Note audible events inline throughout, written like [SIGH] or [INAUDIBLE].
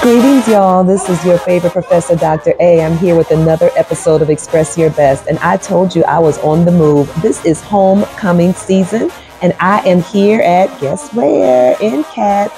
Greetings, y'all. This is your favorite professor, Dr. A. I'm here with another episode of Express Your Best. And I told you I was on the move. This is homecoming season, and I am here at, guess where? In Cat.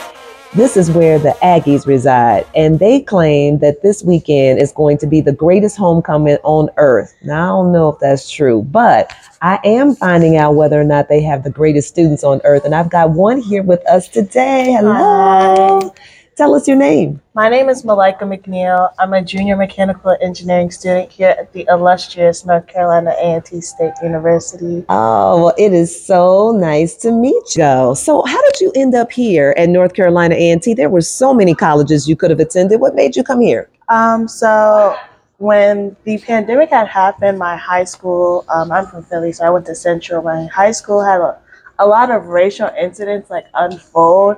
This is where the Aggies reside. And they claim that this weekend is going to be the greatest homecoming on earth. Now, I don't know if that's true, but I am finding out whether or not they have the greatest students on earth. And I've got one here with us today. Hello. Hi. Tell us your name. My name is Malaika McNeil. I'm a junior mechanical engineering student here at the illustrious North Carolina A&T State University. Oh, well, it is so nice to meet you. So, how did you end up here at North Carolina A&T? There were so many colleges you could have attended. What made you come here? Um, so when the pandemic had happened, my high school, um, I'm from Philly, so I went to Central. My high school had a, a lot of racial incidents like unfold.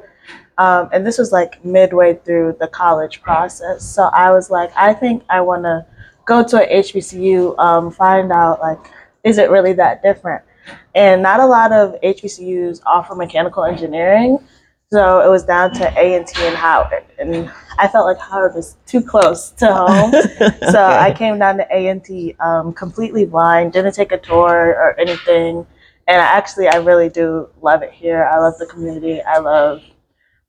Um, and this was like midway through the college process. So I was like, I think I want to go to a HBCU, um, find out like, is it really that different? And not a lot of HBCUs offer mechanical engineering. So it was down to A and T and Howard, and I felt like Howard was too close to home. [LAUGHS] So I came down to A and T um, completely blind, didn't take a tour or anything. And I actually, I really do love it here. I love the community. I love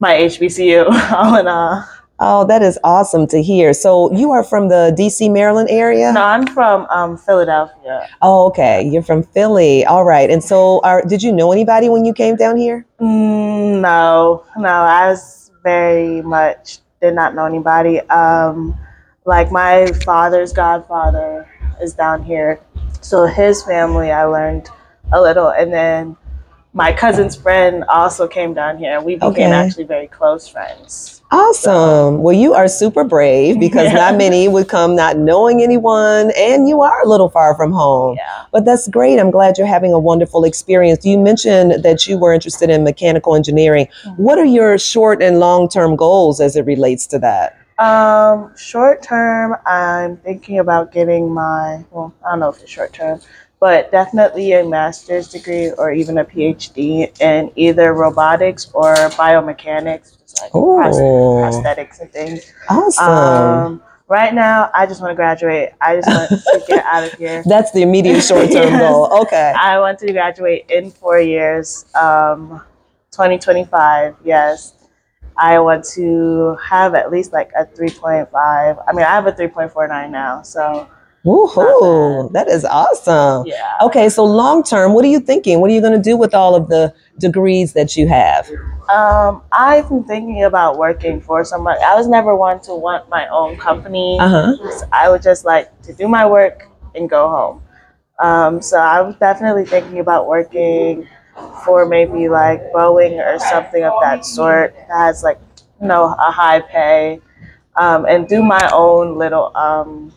my HBCU, [LAUGHS] all in all. Oh, that is awesome to hear. So, you are from the DC, Maryland area? No, I'm from um, Philadelphia. Oh, okay. You're from Philly. All right. And so, are, did you know anybody when you came down here? Mm, no, no, I was very much did not know anybody. Um, like my father's godfather is down here, so his family I learned a little, and then my cousin's friend also came down here. And we became Okay. actually very close friends. Awesome. Well, you are super brave because Yeah. [LAUGHS] not many would come not knowing anyone, and you are a little far from home. Yeah. But that's great. I'm glad you're having a wonderful experience. You mentioned that you were interested in mechanical engineering. What are your short and long term goals as it relates to that? Um, short term, I'm thinking about getting my, well, I don't know if it's short term, but definitely a master's degree or even a PhD in either robotics or biomechanics, just like prosthetics and things. Awesome. Um, right now, I just want to graduate. I just want to [LAUGHS] get out of here. That's the immediate short term [LAUGHS] Yes. goal. Okay. I want to graduate in four years, um, 2025. Yes. I want to have at least like a 3.5. I mean, I have a 3.49 now. So, Woohoo. That is awesome. yeah. Okay, so long term, what are you thinking? What are you going to do with all of the degrees that you have? Um, I've been thinking about working for someone. I was never one to want my own company. Uh huh. I would just like to do my work and go home. Um, so I was definitely thinking about working for maybe like Boeing or something of that sort that has like you know a high pay, um, and do my own little um,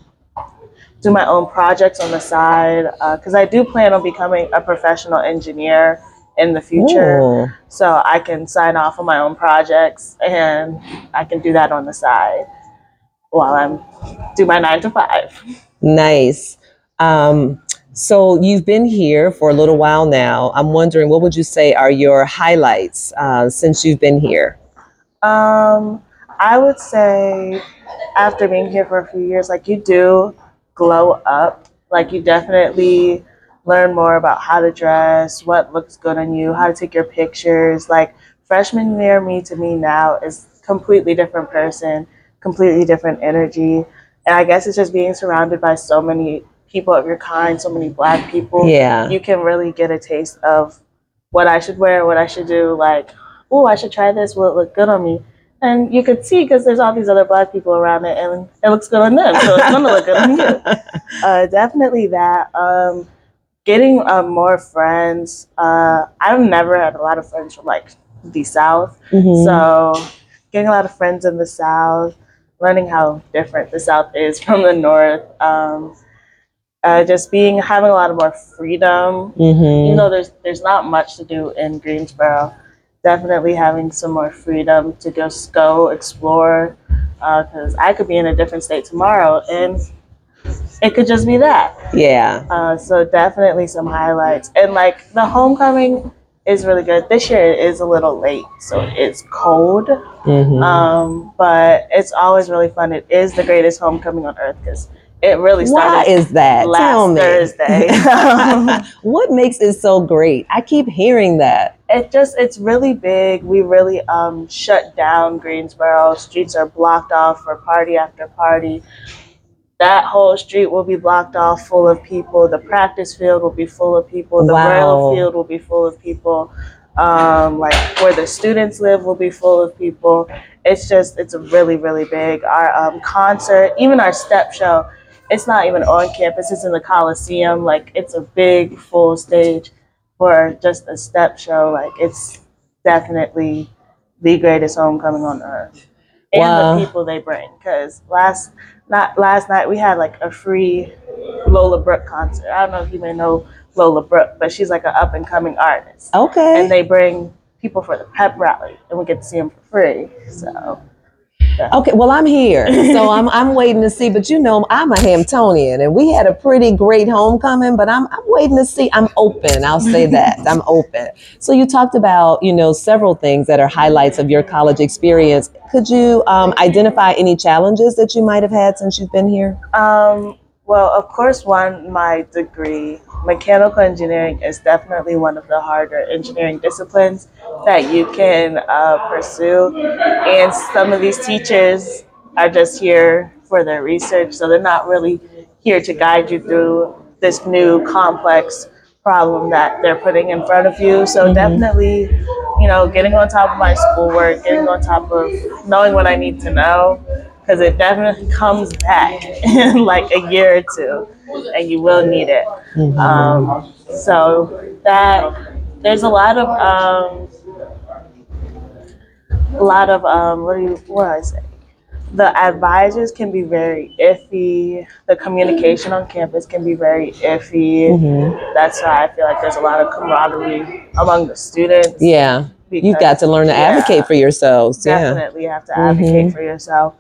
do my own projects on the side because I do plan on becoming a professional engineer in the future. Ooh. So I can sign off on my own projects and I can do that on the side while I'm do my nine to five. Nice. Um, so you've been here for a little while now. I'm wondering, what would you say are your highlights uh, since you've been here? Um, I would say after being here for a few years, like you do glow up. Like you definitely learn more about how to dress, what looks good on you, how to take your pictures. Like freshman year me to me now is completely different person, completely different energy. And I guess it's just being surrounded by so many people of your kind, so many black people. Yeah. You can really get a taste of what I should wear, what I should do. Like, oh, I should try this. Will it look good on me? And you could see because there's all these other black people around it, and it looks good on them, so it's gonna look good on you. [LAUGHS] Uh, definitely that. Um, getting uh, more friends. Uh, I've never had a lot of friends from like the South, Mhm. so getting a lot of friends in the South, learning how different the South is [LAUGHS] from the North. Um, uh, just being having a lot of more freedom. Mhm. You know, there's there's not much to do in Greensboro. Definitely having some more freedom to just go explore, because I could be in a different state tomorrow and it could just be that. yeah. Uh, so definitely some highlights and like the homecoming is really good. This year it is a little late, so it's cold. Mhm. Um, but it's always really fun. It is the greatest homecoming on earth because it really Why started is that? last Tell me. Thursday. [LAUGHS] [LAUGHS] what makes it so great? I keep hearing that. it just it's really big. We really um, shut down Greensboro. Streets are blocked off for party after party. That whole street will be blocked off, full of people. The practice field will be full of people. The Wow. rail field will be full of people. Um, like where the students live will be full of people. It's just it's really really big. Our um, concert, even our step show, it's not even on campus. It's in the Coliseum. Like it's a big full stage for just a step show. Like it's definitely the greatest homecoming on earth, and Wow. the people they bring. Because last not last night we had like a free Lola Brooke concert. I don't know if you may know Lola Brooke, but she's like an up and coming artist, Okay. and they bring people for the pep rally, and we get to see them for free. So Okay, well, I'm here, so [LAUGHS] I'm I'm waiting to see. But you know, I'm a Hamptonian, and we had a pretty great homecoming. But I'm I'm waiting to see. I'm open. I'll say [LAUGHS] that I'm open. So you talked about you know several things that are highlights of your college experience. Could you um, identify any challenges that you might have had since you've been here? Um, well, of course, one, my degree, mechanical engineering, is definitely one of the harder engineering disciplines that you can uh, pursue. And some of these teachers are just here for their research, so they're not really here to guide you through this new complex problem that they're putting in front of you. So, Mhm. definitely, you know, getting on top of my schoolwork, getting on top of knowing what I need to know because it definitely comes back [LAUGHS] in like a year or two, and you will need it. Um, so that there's a lot of um, a lot of um, what do you what do I say? The advisors can be very iffy. The communication on campus can be very iffy. Mhm. That's why I feel like there's a lot of camaraderie among the students. Yeah, you've got to learn to Yeah. advocate for yourselves. Yeah. definitely have to advocate for yourself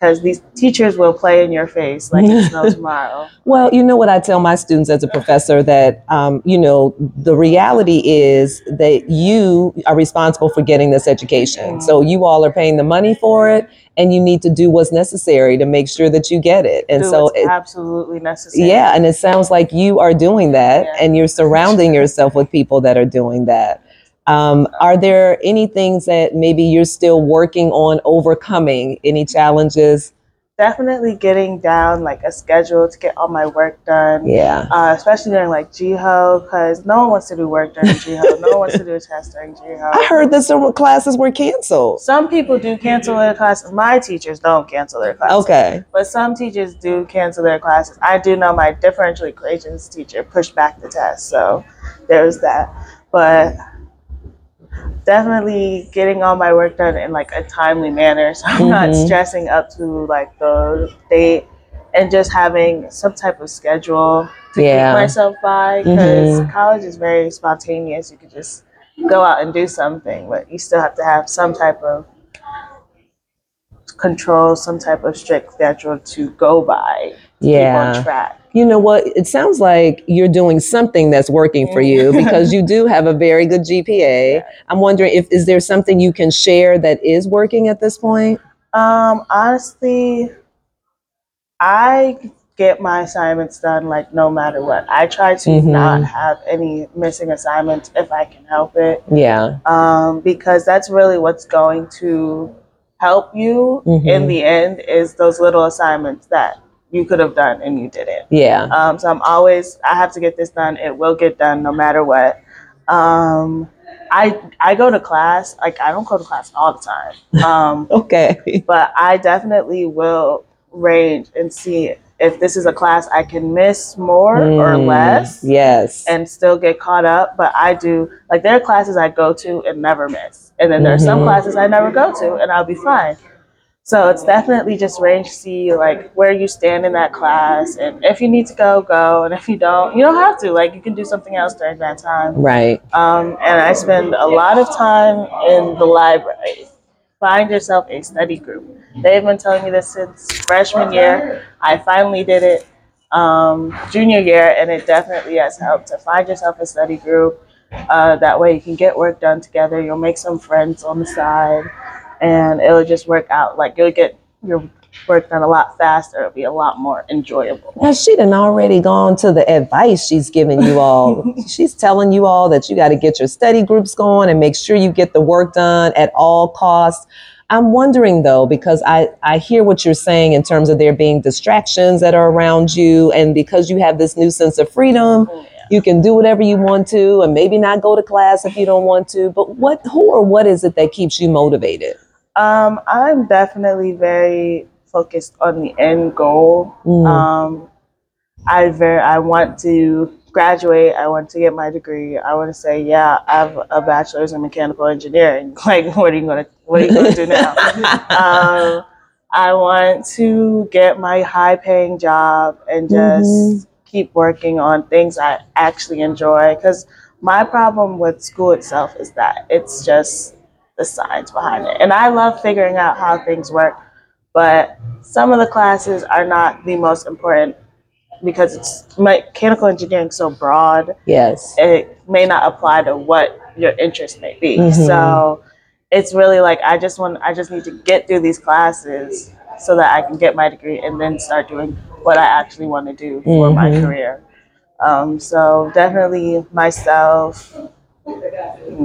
because these teachers will play in your face like it's no tomorrow. Well, you know what I tell my students as a professor that, um, you know, the reality is that you are responsible for getting this education. So you all are paying the money for it, and you need to do what's necessary to make sure that you get it. And Do so, what's it, absolutely necessary. yeah, and it sounds like you are doing that, Yeah. and you're surrounding [LAUGHS] yourself with people that are doing that. Um, are there any things that maybe you're still working on overcoming? Any challenges? definitely getting down like a schedule to get all my work done. Yeah. Uh, especially during like GHOE, because no one wants to do work during GHOE. no one wants to do a test during GHOE. I heard that some classes were canceled. Some people do cancel their classes. My teachers don't cancel their classes. Okay. But some teachers do cancel their classes. I do know my differential equations teacher pushed back the test, so there's that. But definitely getting all my work done in like a timely manner, so I'm not Mhm. stressing up to like the date, and just having some type of schedule to Yeah. keep myself by because Mhm. college is very spontaneous. You could just go out and do something, but you still have to have some type of control, some type of strict schedule to go by. To Keep Yeah. on track. You know what? It sounds like you're doing something that's working for you [LAUGHS] because you do have a very good GPA. Yeah. I'm wondering if is there something you can share that is working at this point? Um, honestly, I get my assignments done like no matter what. I try to Mhm. not have any missing assignments if I can help it. Yeah. Um, because that's really what's going to help you in Mhm. the end is those little assignments that you could have done and you didn't. Yeah. Um, so I'm always I have to get this done. It will get done no matter what. Um, I I go to class like I don't go to class all the time. Um, [LAUGHS] Okay. but I definitely will range and see if this is a class I can miss more or Mm, less Yes. and still get caught up. But I do like there are classes I go to and never miss, and then there are some Mhm. classes I never go to and I'll be fine. So it's definitely just range see like where you stand in that class, and if you need to go, go, and if you don't, you don't have to. Like you can do something else during that time. right. Um, and I spend a lot of time in the library. Find yourself a study group. They've been telling me this since freshman year. I finally did it um, junior year, and it definitely has helped to find yourself a study group. Uh, that way you can get work done together. You'll make some friends on the side, and it'll just work out. Like you'll get your work done a lot faster. It'll be a lot more enjoyable. Now she done already gone to the advice she's giving you all. [LAUGHS] she's telling you all that you got to get your study groups going and make sure you get the work done at all costs. I'm wondering though, because I, I hear what you're saying in terms of there being distractions that are around you, and because you have this new sense of freedom, Oh, yeah. you can do whatever you want to, and maybe not go to class if you don't want to. But what, who or what is it that keeps you motivated? Um, I'm definitely very focused on the end goal. Mm. Um, I very I want to graduate. I want to get my degree. I want to say, yeah, I have a bachelor's in mechanical engineering. [LAUGHS] Like, what are you gonna What are you gonna do now? [LAUGHS] um, I want to get my high paying job and just Mhm. keep working on things I actually enjoy. Because my problem with school itself is that it's just the science behind it. And I love figuring out how things work, but some of the classes are not the most important because it's mechanical engineering so broad yes. it may not apply to what your interest may be. Mhm. So it's really like I just want I just need to get through these classes so that I can get my degree and then start doing what I actually want to do for my Mhm. career. Um, so definitely myself,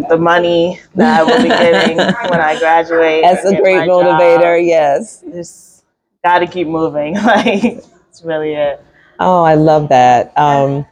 the money that I will be [LAUGHS] getting when I graduate. That's a great my job, motivator. Yes. Just got to keep moving. [LAUGHS] Like it's really it. Oh, I love that. Um,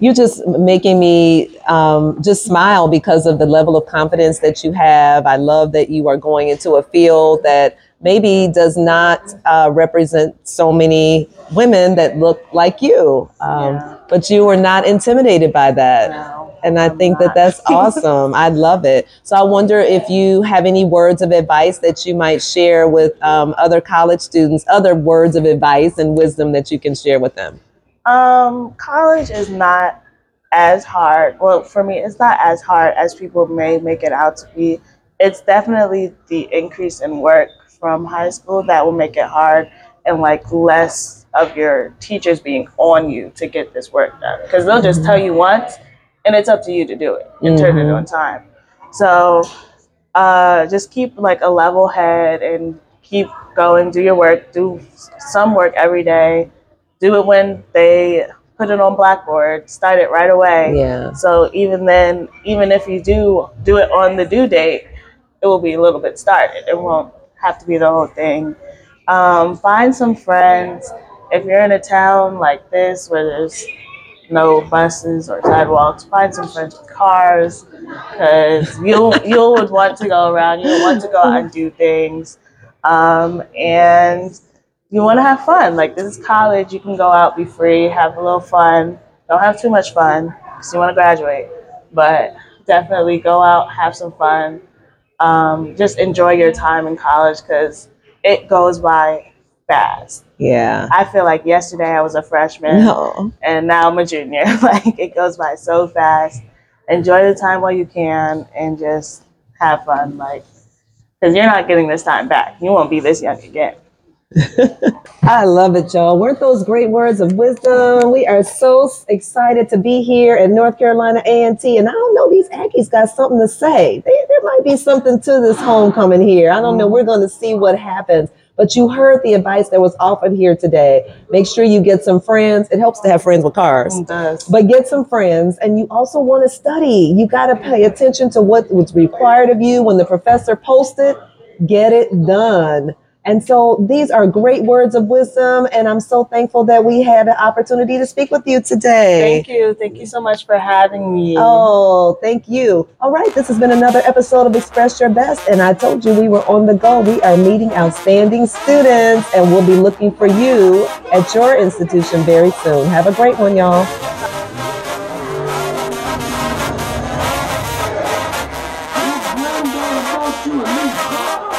you just making me um, just smile because of the level of confidence that you have. I love that you are going into a field that maybe does not uh, represent so many women that look like you, um, Yeah. but you are not intimidated by that. No, And I think that that's [LAUGHS] awesome. I love it. So I wonder if you have any words of advice that you might share with um, other college students, other words of advice and wisdom that you can share with them. Um, college is not as hard. Well, for me, it's not as hard as people may make it out to be. It's definitely the increase in work from high school that will make it hard and like less of your teachers being on you to get this work done. Because they'll just tell you once and it's up to you to do it and turn it on time. So uh, just keep like a level head and keep going, do your work, do some work every day do it when they put it on Blackboard, start it right away. Yeah. So even then, even if you do do it on the due date, it will be a little bit started. It won't have to be the whole thing. Um, find some friends. If you're in a town like this where there's no buses or sidewalks, find some friends with cars because you'll [LAUGHS] you'll would want to go around. You'll want to go out and do things, um, and you want to have fun. Like this is college, you can go out, be free, have a little fun. Don't have too much fun because you want to graduate, but definitely go out, have some fun. Um, just enjoy your time in college because it goes by fast. Yeah. I feel like yesterday I was a freshman No. and now I'm a junior. [LAUGHS] like it goes by so fast. Enjoy the time while you can and just have fun. Like, because you're not getting this time back. You won't be this young again. [LAUGHS] I love it, y'all. Weren't those great words of wisdom? We are so excited to be here at North Carolina A&T, and I don't know these Aggies got something to say. They, there might be something to this homecoming here. I don't know. Mm-hmm. We're going to see what happens. But you heard the advice that was offered here today. Make sure you get some friends. It helps to have friends with cars. It does. But get some friends, and you also want to study. You got to pay attention to what was required of you when the professor posted. Get it done. And so these are great words of wisdom, and I'm so thankful that we had the opportunity to speak with you today. Thank you. Thank you so much for having me. Oh, thank you. All right, this has been another episode of Express Your Best, and I told you we were on the go. We are meeting outstanding students, and we'll be looking for you at your institution very soon. Have a great one, y'all. This granddaughter brought you a new car?